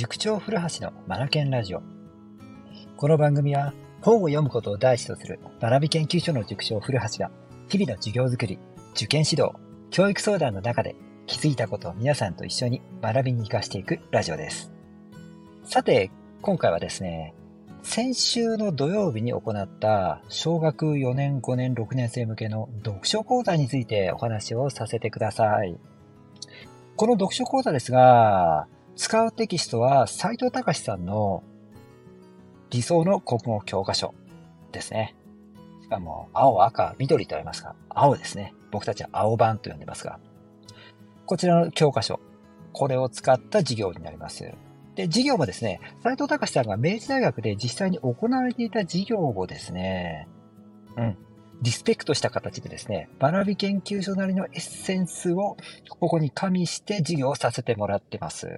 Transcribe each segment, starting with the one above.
塾長古橋のマナケンラジオ。この番組は本を読むことを第一とする学び研究所の塾長古橋が日々の授業づくり、受験指導、教育相談の中で気づいたことを皆さんと一緒に学びに活かしていくラジオです。さて、今回はですね、先週の土曜日に行った小学4年、5年、6年生向けの読書講座についてお話をさせてください。この読書講座ですが、使うテキストは斎藤隆さんの理想の国語教科書ですね。しかも、青、赤、緑とありますが、青ですね。僕たちは青版と呼んでますが。こちらの教科書。これを使った授業になります。で、授業もですね、斎藤隆さんが明治大学で実際に行われていた授業をですね、うん、リスペクトした形でですね、学び研究所なりのエッセンスをここに加味して授業をさせてもらってます。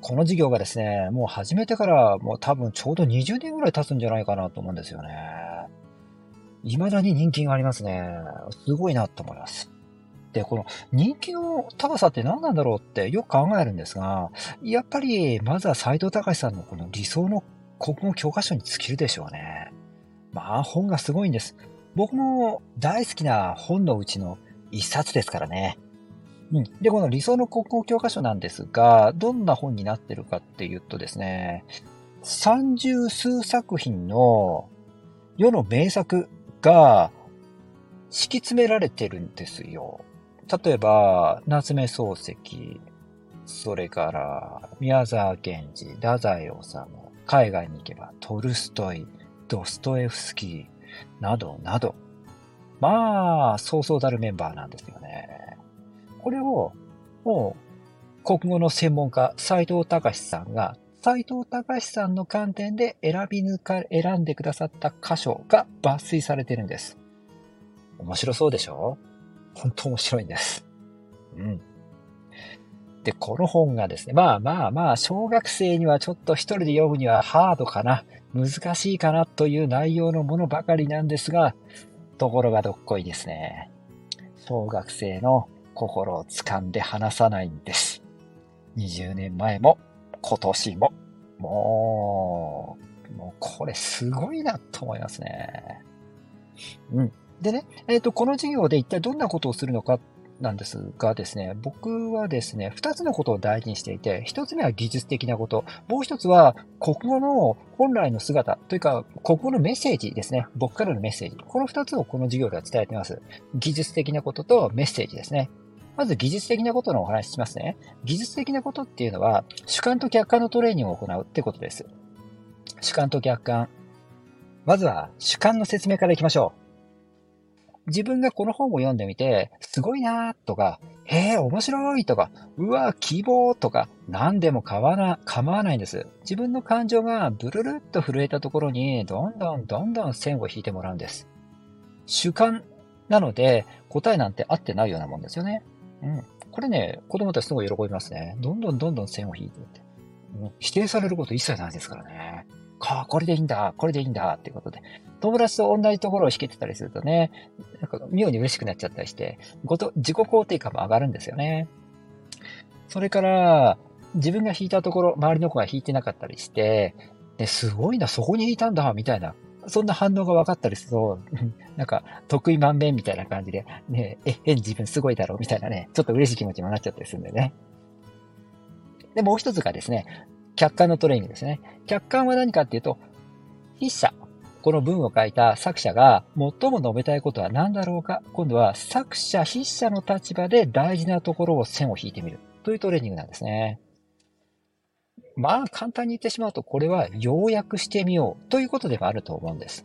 この授業がですね、もう始めてからもう多分ちょうど20年ぐらい経つんじゃないかなと思うんですよね。未だに人気がありますね。すごいなと思います。で、この人気の高さって何なんだろうってよく考えるんですが、やっぱりまずは斎藤隆さんのこの理想の国語教科書に尽きるでしょうね。まあ本がすごいんです。僕も大好きな本のうちの一冊ですからね。うん。で、この理想の国語教科書なんですが、どんな本になってるかっていうとですね、三十数作品の世の名作が敷き詰められてるんですよ。例えば、夏目漱石、それから宮沢賢治、太宰治、海外に行けばトルストイ、ドストエフスキー、などなど。まあ、そうそうたるメンバーなんですよね。これを、もう、国語の専門家、斎藤隆さんが、斎藤隆さんの観点で選び抜か、選んでくださった箇所が抜粋されてるんです。面白そうでしょ？本当面白いんです。うん。で、この本がですね、まあまあまあ、小学生にはちょっと一人で読むにはハードかな、難しいかなという内容のものばかりなんですが、ところがどっこいですね。小学生の心を掴んで離さないんです。20年前も、今年も、もう、もうこれすごいなと思いますね。うん。でね、えっ、ー、と、この授業で一体どんなことをするのかなんですがですね、僕はですね、二つのことを大事にしていて、一つ目は技術的なこと、もう一つは国語の本来の姿というか、国語のメッセージですね。僕からのメッセージ。この二つをこの授業では伝えています。技術的なこととメッセージですね。まず技術的なことのお話ししますね。技術的なことっていうのは、主観と客観のトレーニングを行うってことです。主観と客観。まずは主観の説明からいきましょう。自分がこの本を読んでみて、すごいなーとか、へえ、面白いとか、うわ、希望とか、何でも構わな構わないんです。自分の感情がブルルっと震えたところに、どんどんどんどん線を引いてもらうんです。主観なので、答えなんて合ってないようなもんですよね。うん。これね、子供たちすごい喜びますね。どんどんどんどん線を引いていって。否定されること一切ないですからね。かあ、これでいいんだ、これでいいんだ、っていうことで。友達と同じところを引けてたりするとね、なんか妙に嬉しくなっちゃったりして、ごと自己肯定感も上がるんですよね。それから、自分が引いたところ、周りの子が引いてなかったりして、ね、すごいな、そこにいたんだ、みたいなそんな反応が分かったりすると、なんか、得意満面みたいな感じで、ねえ、え、自分すごいだろうみたいなね、ちょっと嬉しい気持ちにもなっちゃったりするんでね。で、もう一つがですね、客観のトレーニングですね。客観は何かっていうと、筆者。この文を書いた作者が最も述べたいことは何だろうか。今度は作者、筆者の立場で大事なところを線を引いてみるというトレーニングなんですね。まあ簡単に言ってしまうと、これは要約してみようということでもあると思うんです。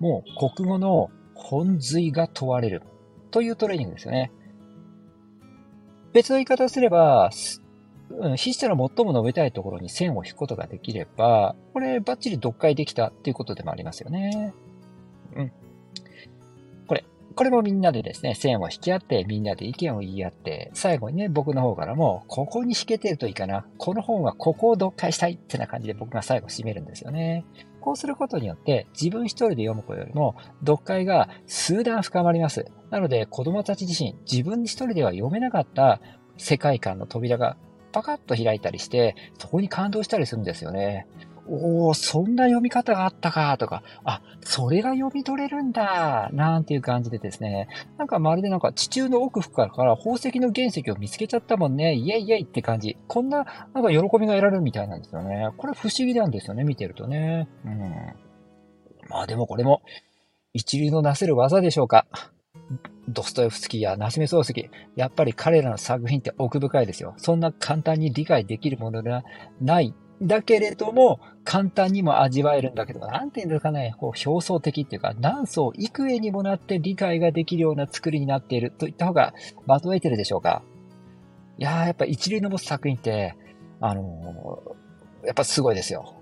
もう国語の本髄が問われるというトレーニングですよね。別の言い方をすれば、うん筆者の最も述べたいところに線を引くことができれば、これバッチリ読解できたっていうことでもありますよね。うん。これこれもみんなでですね、線を引き合って、みんなで意見を言い合って、最後にね、僕の方からも、ここに引けてるといいかな。この本はここを読解したいってな感じで僕が最後締めるんですよね。こうすることによって、自分一人で読むことよりも、読解が数段深まります。なので、子供たち自身、自分一人では読めなかった世界観の扉がパカッと開いたりして、そこに感動したりするんですよね。おー、そんな読み方があったか、とか、あ、それが読み取れるんだ、なんていう感じでですね、なんかまるでなんか地中の奥深くから宝石の原石を見つけちゃったもんね、イェイイェイって感じ。こんな、なんか喜びが得られるみたいなんですよね。これ不思議なんですよね、見てるとね。うん。まあでもこれも、一流のなせる技でしょうか。ドストエフスキーやナシメ漱石、やっぱり彼らの作品って奥深いですよ。そんな簡単に理解できるものではないだけれども、簡単にも味わえるんだけど、なんていうんですかね、こう表層的っていうか、何層幾重にもなって理解ができるような作りになっているといった方がまとえてるでしょうか。いやー、やっぱ一流の持つ作品って、あのー、やっぱすごいですよ。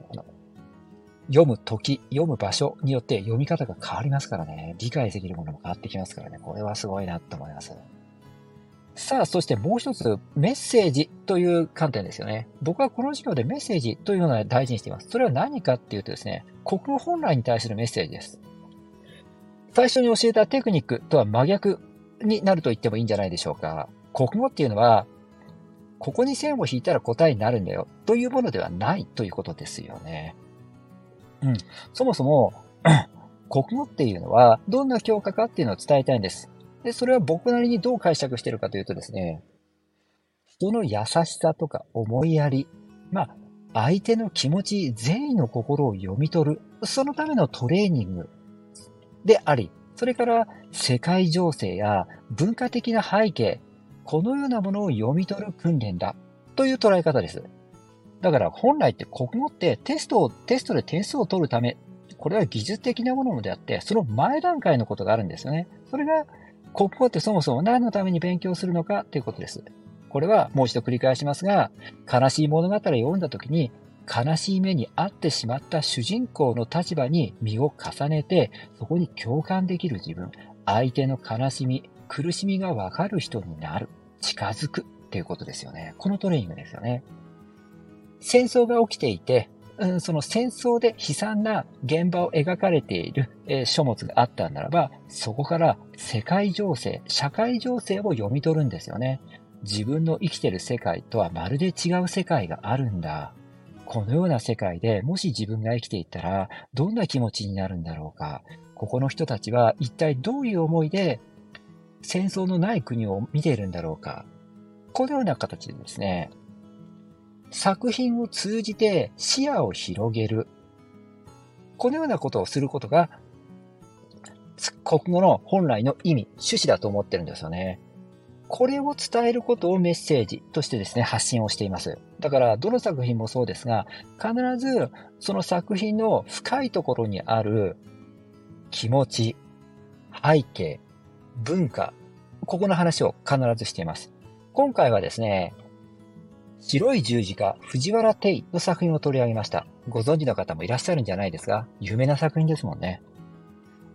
読む時、読む場所によって読み方が変わりますからね。理解できるものも変わってきますからね。これはすごいなと思います。さあ、そしてもう一つ、メッセージという観点ですよね。僕はこの授業でメッセージというのを大事にしています。それは何かっていうとですね、国語本来に対するメッセージです。最初に教えたテクニックとは真逆になると言ってもいいんじゃないでしょうか。国語っていうのは、ここに線を引いたら答えになるんだよというものではないということですよね。うん。そもそも、国語っていうのはどんな教科かっていうのを伝えたいんです。で、それは僕なりにどう解釈してるかというとですね、人の優しさとか思いやり、まあ、相手の気持ち、善意の心を読み取る、そのためのトレーニングであり、それから世界情勢や文化的な背景、このようなものを読み取る訓練だという捉え方です。だから本来って国語ってテストを、テストで点数を取るため、これは技術的なものであって、その前段階のことがあるんですよね。それが国語ってそもそも何のために勉強するのかということです。これはもう一度繰り返しますが、悲しい物語を読んだ時に、悲しい目に遭ってしまった主人公の立場に身を重ねて、そこに共感できる自分、相手の悲しみ、苦しみがわかる人になる、近づくっていうことですよね。このトレーニングですよね。戦争が起きていて、うん、その戦争で悲惨な現場を描かれている、えー、書物があったならば、そこから世界情勢、社会情勢を読み取るんですよね。自分の生きてる世界とはまるで違う世界があるんだ。このような世界でもし自分が生きていったらどんな気持ちになるんだろうか。ここの人たちは一体どういう思いで戦争のない国を見ているんだろうか。このような形でですね、作品を通じて視野を広げる。このようなことをすることが、国語の本来の意味、趣旨だと思ってるんですよね。これを伝えることをメッセージとしてですね、発信をしています。だから、どの作品もそうですが、必ずその作品の深いところにある気持ち、背景、文化、ここの話を必ずしています。今回はですね、白い十字架、藤原定の作品を取り上げました。ご存知の方もいらっしゃるんじゃないですか有名な作品ですもんね。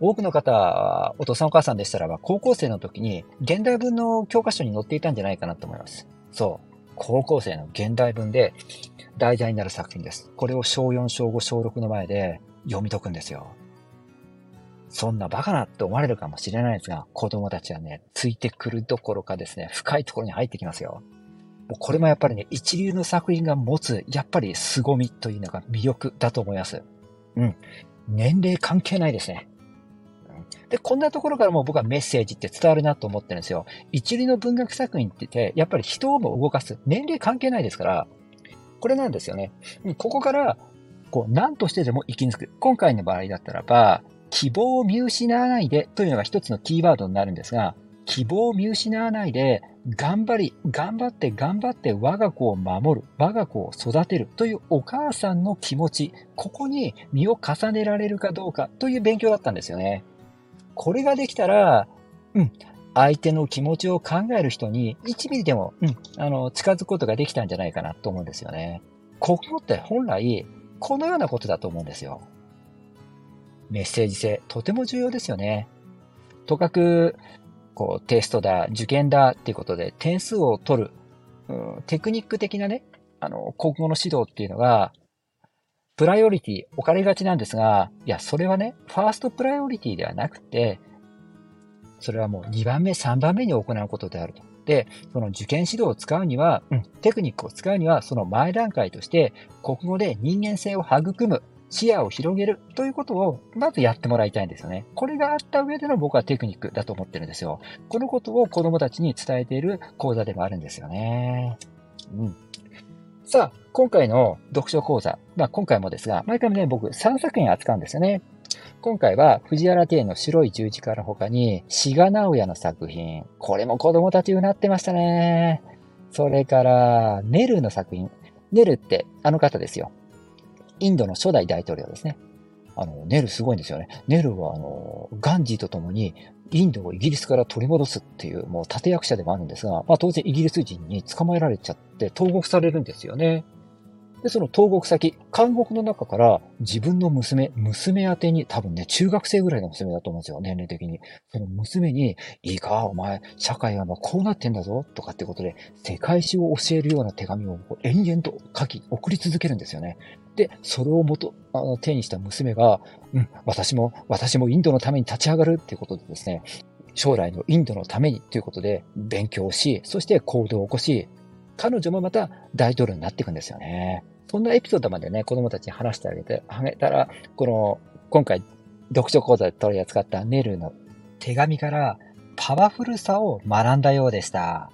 多くの方、お父さんお母さんでしたらば、高校生の時に現代文の教科書に載っていたんじゃないかなと思います。そう。高校生の現代文で題材になる作品です。これを小4、小5、小6の前で読み解くんですよ。そんなバカなって思われるかもしれないですが、子供たちはね、ついてくるどころかですね、深いところに入ってきますよ。もうこれもやっぱりね、一流の作品が持つ、やっぱり凄みというのが魅力だと思います。うん。年齢関係ないですね。で、こんなところからも僕はメッセージって伝わるなと思ってるんですよ。一流の文学作品って言って、やっぱり人をも動かす。年齢関係ないですから、これなんですよね。ここから、こう、何としてでも生き抜く。今回の場合だったらば、希望を見失わないでというのが一つのキーワードになるんですが、希望を見失わないで、頑張り、頑張って頑張って我が子を守る、我が子を育てるというお母さんの気持ち、ここに身を重ねられるかどうかという勉強だったんですよね。これができたら、うん、相手の気持ちを考える人に1ミリでも、うん、あの、近づくことができたんじゃないかなと思うんですよね。国語って本来、このようなことだと思うんですよ。メッセージ性、とても重要ですよね。とかく、こう、テストだ、受験だっていうことで点数を取る、うん、テクニック的なね、あの、国語の指導っていうのが、プライオリティ置かれがちなんですが、いや、それはね、ファーストプライオリティではなくて、それはもう2番目、3番目に行うことであると。で、その受験指導を使うには、うん、テクニックを使うには、その前段階として、国語で人間性を育む、視野を広げるということを、まずやってもらいたいんですよね。これがあった上での僕はテクニックだと思ってるんですよ。このことを子供たちに伝えている講座でもあるんですよね。うん。さあ、今回の読書講座。まあ今回もですが、毎回ね、僕3作品扱うんですよね。今回は藤原庭園の白い十字架の他に、志賀直哉の作品。これも子供たちうなってましたね。それから、ネルの作品。ネルってあの方ですよ。インドの初代大統領ですね。あの、ネルすごいんですよね。ネルは、あの、ガンジーと共に、インドをイギリスから取り戻すっていう、もう立役者でもあるんですが、まあ当然イギリス人に捕まえられちゃって投獄されるんですよね。で、その投獄先、監獄の中から自分の娘、娘宛てに、多分ね、中学生ぐらいの娘だと思うんですよ、年齢的に。その娘に、いいか、お前、社会はまこうなってんだぞ、とかってことで、世界史を教えるような手紙を延々と書き、送り続けるんですよね。で、それをもと、あの、手にした娘が、うん、私も、私もインドのために立ち上がるっていうことでですね、将来のインドのためにということで勉強し、そして行動を起こし、彼女もまた大統領になっていくんですよね。そんなエピソードまでね、子供たちに話してあげて、あげたら、この、今回、読書講座で取り扱ったネルの手紙からパワフルさを学んだようでした。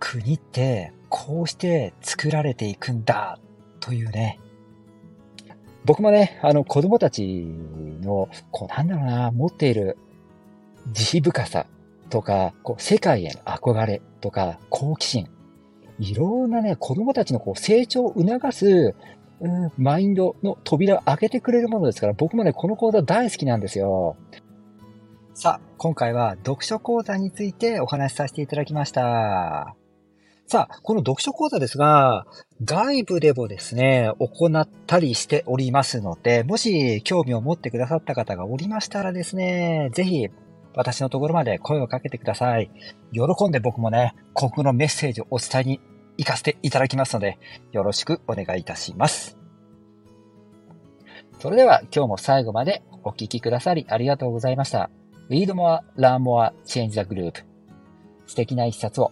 国ってこうして作られていくんだというね。僕もね、あの子供たちの、こうなんだろうな、持っている慈悲深さとか、こう世界への憧れとか好奇心いろんなね、子供たちのこう成長を促す、うん、マインドの扉を開けてくれるものですから、僕もね、この講座大好きなんですよ。さあ、今回は読書講座についてお話しさせていただきました。さあ、この読書講座ですが、外部でもですね、行ったりしておりますので、もし興味を持ってくださった方がおりましたらですね、ぜひ私のところまで声をかけてください。喜んで僕もね、国のメッセージをお伝えに行かせていただきますので、よろしくお願いいたします。それでは今日も最後までお聴きくださりありがとうございました。Read more, learn more, change the group. 素敵な一冊を。